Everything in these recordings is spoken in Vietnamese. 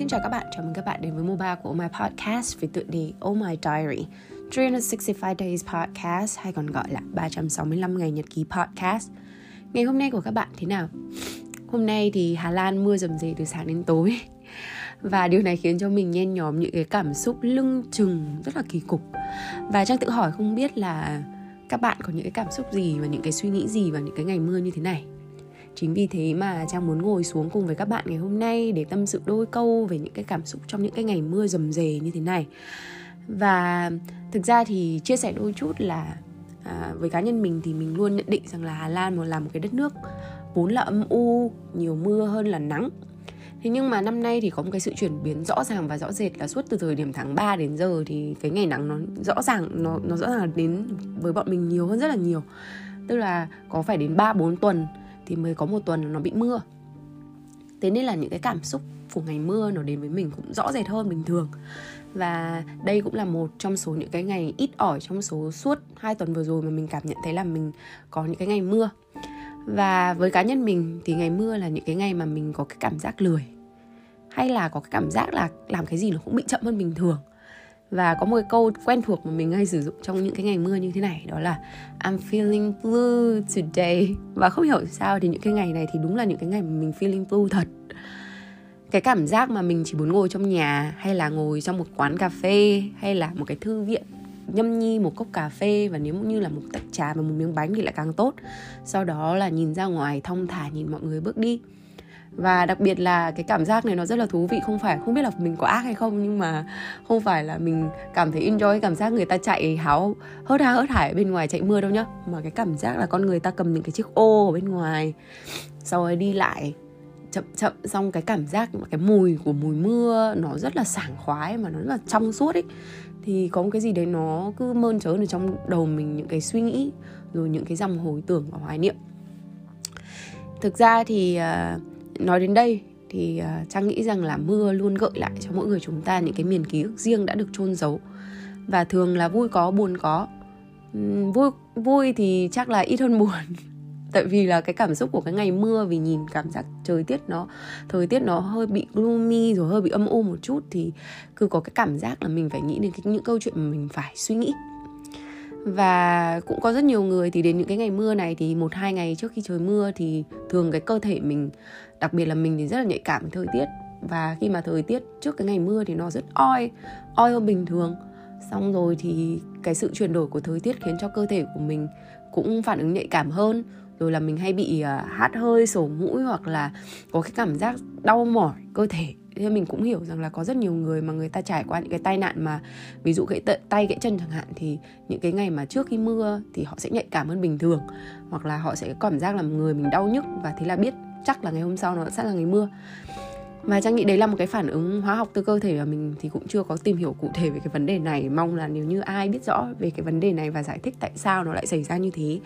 Xin chào các bạn, chào mừng các bạn đến với mùa 3 của Oh My Podcast với tựa đề Oh My Diary. 365 Days Podcast hay còn gọi là 365 ngày nhật ký podcast. Ngày hôm nay của các bạn thế nào? Hôm nay thì Hà Lan mưa rầm rề từ sáng đến tối. Và điều này khiến cho mình nhen nhóm những cái cảm xúc lưng chừng rất là kỳ cục. Và trang tự hỏi không biết là các bạn có những cái cảm xúc gì và những cái suy nghĩ gì vào những cái ngày mưa như thế này? Chính vì thế mà trang muốn ngồi xuống cùng với các bạn ngày hôm nay để tâm sự đôi câu về những cái cảm xúc trong những cái ngày mưa rầm rề như thế này và thực ra thì chia sẻ đôi chút là à, với cá nhân mình thì mình luôn nhận định rằng là Hà Lan một là một cái đất nước vốn là âm u nhiều mưa hơn là nắng Thế nhưng mà năm nay thì có một cái sự chuyển biến rõ ràng và rõ rệt là suốt từ thời điểm tháng 3 đến giờ thì cái ngày nắng nó rõ ràng nó nó rõ ràng là đến với bọn mình nhiều hơn rất là nhiều. Tức là có phải đến 3 4 tuần thì mới có một tuần nó bị mưa. Thế nên là những cái cảm xúc của ngày mưa nó đến với mình cũng rõ rệt hơn bình thường. Và đây cũng là một trong số những cái ngày ít ỏi trong số suốt hai tuần vừa rồi mà mình cảm nhận thấy là mình có những cái ngày mưa và với cá nhân mình thì ngày mưa là những cái ngày mà mình có cái cảm giác lười hay là có cái cảm giác là làm cái gì nó cũng bị chậm hơn bình thường và có một cái câu quen thuộc mà mình hay sử dụng trong những cái ngày mưa như thế này, đó là I'm feeling blue today. Và không hiểu sao thì những cái ngày này thì đúng là những cái ngày mà mình feeling blue thật. Cái cảm giác mà mình chỉ muốn ngồi trong nhà, hay là ngồi trong một quán cà phê, hay là một cái thư viện nhâm nhi, một cốc cà phê, và nếu như là một tách trà và một miếng bánh thì lại càng tốt. Sau đó là nhìn ra ngoài, thong thả nhìn mọi người bước đi và đặc biệt là cái cảm giác này nó rất là thú vị. Không phải không biết là mình có ác hay không nhưng mà không phải là mình cảm thấy enjoy cảm giác người ta chạy háo hớt ha hớt hải bên ngoài chạy mưa đâu nhá. Mà cái cảm giác là con người ta cầm những cái chiếc ô ở bên ngoài sau rồi đi lại chậm chậm. Xong cái cảm giác cái mùi của mùi mưa nó rất là sảng khoái mà nó rất là trong suốt ấy. Thì có một cái gì đấy nó cứ mơn trớn ở trong đầu mình những cái suy nghĩ rồi những cái dòng hồi tưởng và hoài niệm. Thực ra thì uh, nói đến đây thì ờ, trang nghĩ rằng là mưa luôn gợi lại cho mỗi người chúng ta những cái miền ký ức riêng đã được chôn giấu. Và thường là vui có buồn có. Vui vui thì chắc là ít hơn buồn. Tại vì là cái cảm xúc của cái ngày mưa vì nhìn cảm giác trời tiết nó thời tiết nó hơi bị gloomy rồi hơi bị âm u một chút thì cứ có cái cảm giác là mình phải nghĩ đến cái, những câu chuyện mà mình phải suy nghĩ và cũng có rất nhiều người thì đến những cái ngày mưa này thì một hai ngày trước khi trời mưa thì thường cái cơ thể mình đặc biệt là mình thì rất là nhạy cảm với thời tiết. Và khi mà thời tiết trước cái ngày mưa thì nó rất oi oi hơn bình thường. Xong rồi thì cái sự chuyển đổi của thời tiết khiến cho cơ thể của mình cũng phản ứng nhạy cảm hơn. Rồi là mình hay bị uh, hát hơi sổ mũi hoặc là có cái cảm giác đau mỏi cơ thể thế mình cũng hiểu rằng là có rất nhiều người mà người ta trải qua những cái tai nạn mà ví dụ gãy tay gãy chân chẳng hạn thì những cái ngày mà trước khi mưa thì họ sẽ nhạy cảm hơn bình thường. Hoặc là họ sẽ có cảm giác là người mình đau nhức và thế là biết chắc là ngày hôm sau nó sẽ là ngày mưa. Và trang nghĩ đấy là một cái phản ứng hóa học từ cơ thể và mình thì cũng chưa có tìm hiểu cụ thể về cái vấn đề này. Mong là nếu như ai biết rõ về cái vấn đề này và giải thích tại sao nó lại xảy ra như thế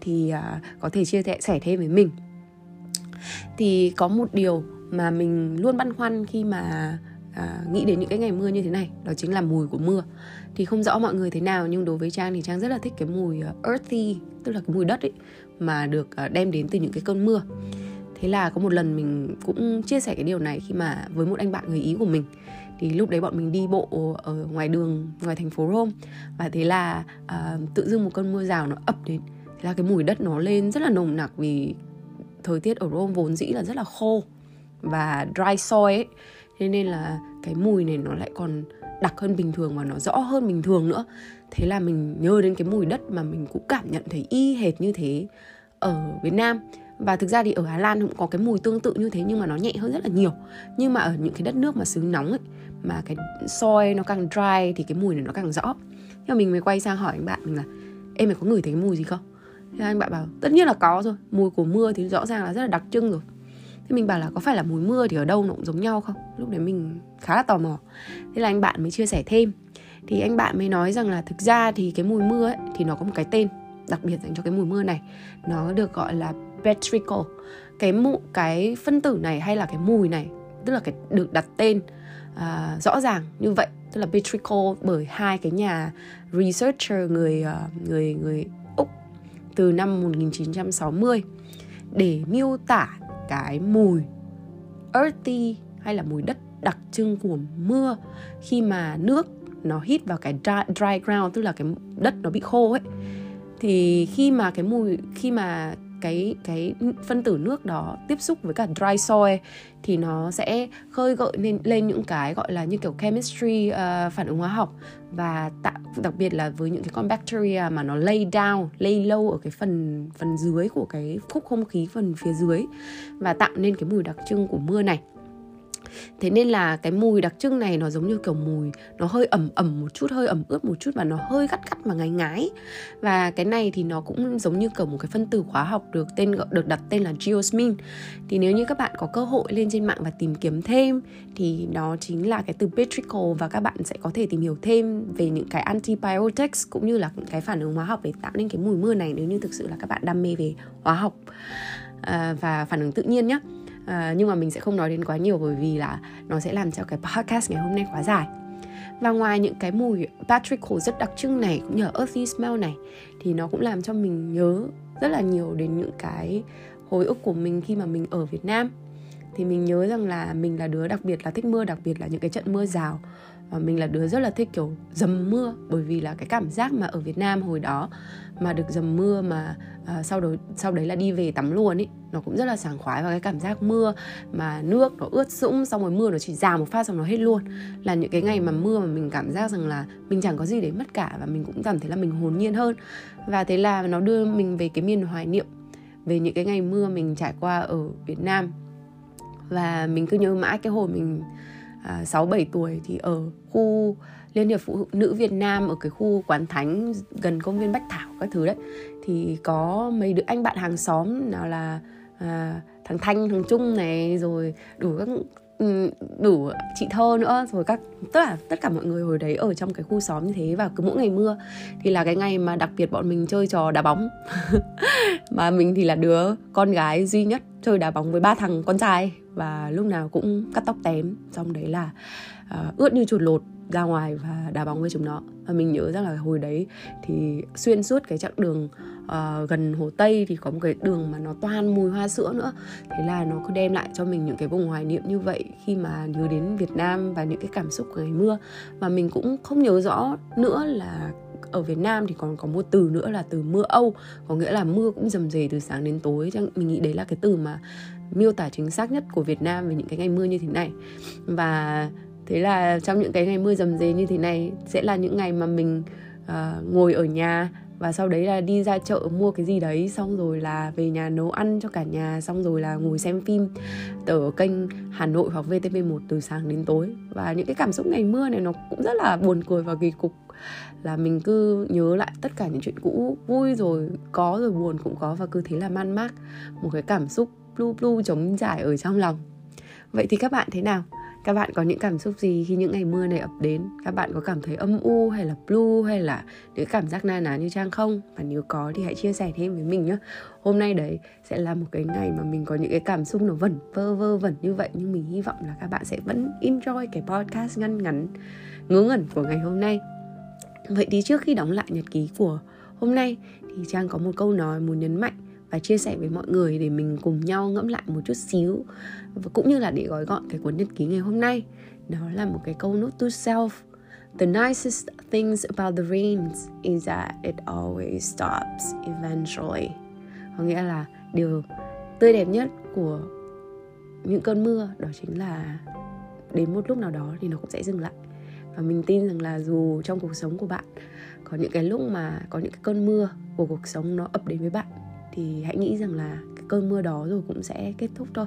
thì uh, có thể chia sẻ thêm với mình. Thì có một điều mà mình luôn băn khoăn khi mà à, nghĩ đến những cái ngày mưa như thế này đó chính là mùi của mưa. Thì không rõ mọi người thế nào nhưng đối với trang thì trang rất là thích cái mùi à, earthy tức là cái mùi đất ấy mà được à, đem đến từ những cái cơn mưa. Thế là có một lần mình cũng chia sẻ cái điều này khi mà với một anh bạn người ý của mình. Thì lúc đấy bọn mình đi bộ ở ngoài đường ngoài thành phố Rome và thế là à, tự dưng một cơn mưa rào nó ập đến. Thế là cái mùi đất nó lên rất là nồng nặc vì thời tiết ở Rome vốn dĩ là rất là khô và dry soy ấy. Thế nên là cái mùi này nó lại còn đặc hơn bình thường và nó rõ hơn bình thường nữa. Thế là mình nhớ đến cái mùi đất mà mình cũng cảm nhận thấy y hệt như thế ở Việt Nam. Và thực ra thì ở Hà Lan cũng có cái mùi tương tự như thế nhưng mà nó nhẹ hơn rất là nhiều. Nhưng mà ở những cái đất nước mà xứ nóng ấy, mà cái soi nó càng dry thì cái mùi này nó càng rõ. Nhưng mà mình mới quay sang hỏi anh bạn mình là, em mày có ngửi thấy cái mùi gì không? Thế anh bạn bảo, tất nhiên là có rồi. Mùi của mưa thì rõ ràng là rất là đặc trưng rồi thế mình bảo là có phải là mùi mưa thì ở đâu nó cũng giống nhau không? Lúc đấy mình khá là tò mò. Thế là anh bạn mới chia sẻ thêm. Thì anh bạn mới nói rằng là thực ra thì cái mùi mưa ấy thì nó có một cái tên đặc biệt dành cho cái mùi mưa này. Nó được gọi là petrichor. Cái mụ cái phân tử này hay là cái mùi này tức là cái được đặt tên uh, rõ ràng như vậy. Tức là petrichor bởi hai cái nhà researcher người uh, người người úc từ năm 1960 để miêu tả cái mùi earthy hay là mùi đất đặc trưng của mưa khi mà nước nó hít vào cái dry, dry ground tức là cái đất nó bị khô ấy. Thì khi mà cái mùi khi mà cái cái phân tử nước đó tiếp xúc với cả dry soil thì nó sẽ khơi gợi lên lên những cái gọi là như kiểu chemistry uh, phản ứng hóa học. Và tạo đặc biệt là với những cái con bacteria mà nó lay down lay lâu ở cái phần phần dưới của cái khúc không khí phần phía dưới và tạo nên cái mùi đặc trưng của mưa này thế nên là cái mùi đặc trưng này nó giống như kiểu mùi nó hơi ẩm ẩm một chút hơi ẩm ướt một chút và nó hơi gắt gắt mà ngái ngái. Và cái này thì nó cũng giống như kiểu một cái phân tử hóa học được tên được đặt tên là geosmin. Thì nếu như các bạn có cơ hội lên trên mạng và tìm kiếm thêm thì nó chính là cái từ petrichor và các bạn sẽ có thể tìm hiểu thêm về những cái antibiotics cũng như là những cái phản ứng hóa học để tạo nên cái mùi mưa này nếu như thực sự là các bạn đam mê về hóa học à, và phản ứng tự nhiên nhé à, nhưng mà mình sẽ không nói đến quá nhiều bởi vì là nó sẽ làm cho cái podcast ngày hôm nay quá dài. Và ngoài những cái mùi petrichor rất đặc trưng này cũng như là earthy smell này thì nó cũng làm cho mình nhớ rất là nhiều đến những cái hồi ức của mình khi mà mình ở Việt Nam. Thì mình nhớ rằng là mình là đứa đặc biệt là thích mưa đặc biệt là những cái trận mưa rào và mình là đứa rất là thích kiểu dầm mưa bởi vì là cái cảm giác mà ở Việt Nam hồi đó mà được dầm mưa mà uh, sau đó sau đấy là đi về tắm luôn ý nó cũng rất là sảng khoái. Và cái cảm giác mưa mà nước nó ướt sũng xong rồi mưa nó chỉ rào một phát xong nó hết luôn là những cái ngày mà mưa mà mình cảm giác rằng là mình chẳng có gì để mất cả và mình cũng cảm thấy là mình hồn nhiên hơn. Và thế là nó đưa mình về cái miền hoài niệm về những cái ngày mưa mình trải qua ở Việt Nam. Và mình cứ nhớ mãi cái hồi mình à, 6 7 tuổi thì ở khu Liên hiệp Phụ nữ Việt Nam ở cái khu quán thánh gần công viên Bách Thảo các thứ đấy. Thì có mấy đứa anh bạn hàng xóm nào là à, thằng Thanh, thằng Trung này rồi đủ các ừ, đủ chị thơ nữa rồi các tất cả tất cả mọi người hồi đấy ở trong cái khu xóm như thế. Và cứ mỗi ngày mưa thì là cái ngày mà đặc biệt bọn mình chơi trò đá bóng. Mà mình thì là đứa con gái duy nhất chơi đá bóng với ba thằng con trai và lúc nào cũng cắt tóc tém xong đấy là uh, ướt như chuột lột ra ngoài và đá bóng với chúng nó. Và mình nhớ rằng là hồi đấy thì xuyên suốt cái chặng đường uh, gần hồ tây thì có một cái đường mà nó toan mùi hoa sữa nữa. Thế là nó cứ đem lại cho mình những cái vùng hoài niệm như vậy khi mà nhớ đến việt nam và những cái cảm xúc của ngày mưa. Và mình cũng không nhớ rõ nữa là ở Việt Nam thì còn có một từ nữa là từ mưa Âu có nghĩa là mưa cũng dầm dề từ sáng đến tối. Mình nghĩ đấy là cái từ mà miêu tả chính xác nhất của Việt Nam về những cái ngày mưa như thế này. Và thế là trong những cái ngày mưa dầm dề như thế này sẽ là những ngày mà mình uh, ngồi ở nhà và sau đấy là đi ra chợ mua cái gì đấy, xong rồi là về nhà nấu ăn cho cả nhà, xong rồi là ngồi xem phim ở kênh Hà Nội hoặc VTV1 từ sáng đến tối. Và những cái cảm xúc ngày mưa này nó cũng rất là buồn cười và kỳ cục. Là mình cứ nhớ lại tất cả những chuyện cũ, vui rồi, có rồi, buồn cũng có và cứ thế là man mác. Một cái cảm xúc blue blue trống trải ở trong lòng. Vậy thì các bạn thế nào? Các bạn có những cảm xúc gì khi những ngày mưa này ập đến? Các bạn có cảm thấy âm u hay là blue hay là những cảm giác na ná như trang không? Và nếu có thì hãy chia sẻ thêm với mình nhé. Hôm nay đấy sẽ là một cái ngày mà mình có những cái cảm xúc nó vẩn vơ vơ vẩn như vậy. Nhưng mình hy vọng là các bạn sẽ vẫn enjoy cái podcast ngăn ngắn, ngớ ngẩn của ngày hôm nay. Vậy thì trước khi đóng lại nhật ký của hôm nay thì trang có một câu nói muốn nhấn mạnh và chia sẻ với mọi người để mình cùng nhau ngẫm lại một chút xíu và cũng như là để gói gọn cái cuốn nhật ký ngày hôm nay đó là một cái câu note to self The nicest things about the rains is that it always stops eventually. Có nghĩa là điều tươi đẹp nhất của những cơn mưa đó chính là đến một lúc nào đó thì nó cũng sẽ dừng lại. Và mình tin rằng là dù trong cuộc sống của bạn có những cái lúc mà có những cái cơn mưa của cuộc sống nó ập đến với bạn thì hãy nghĩ rằng là cái cơn mưa đó rồi cũng sẽ kết thúc thôi.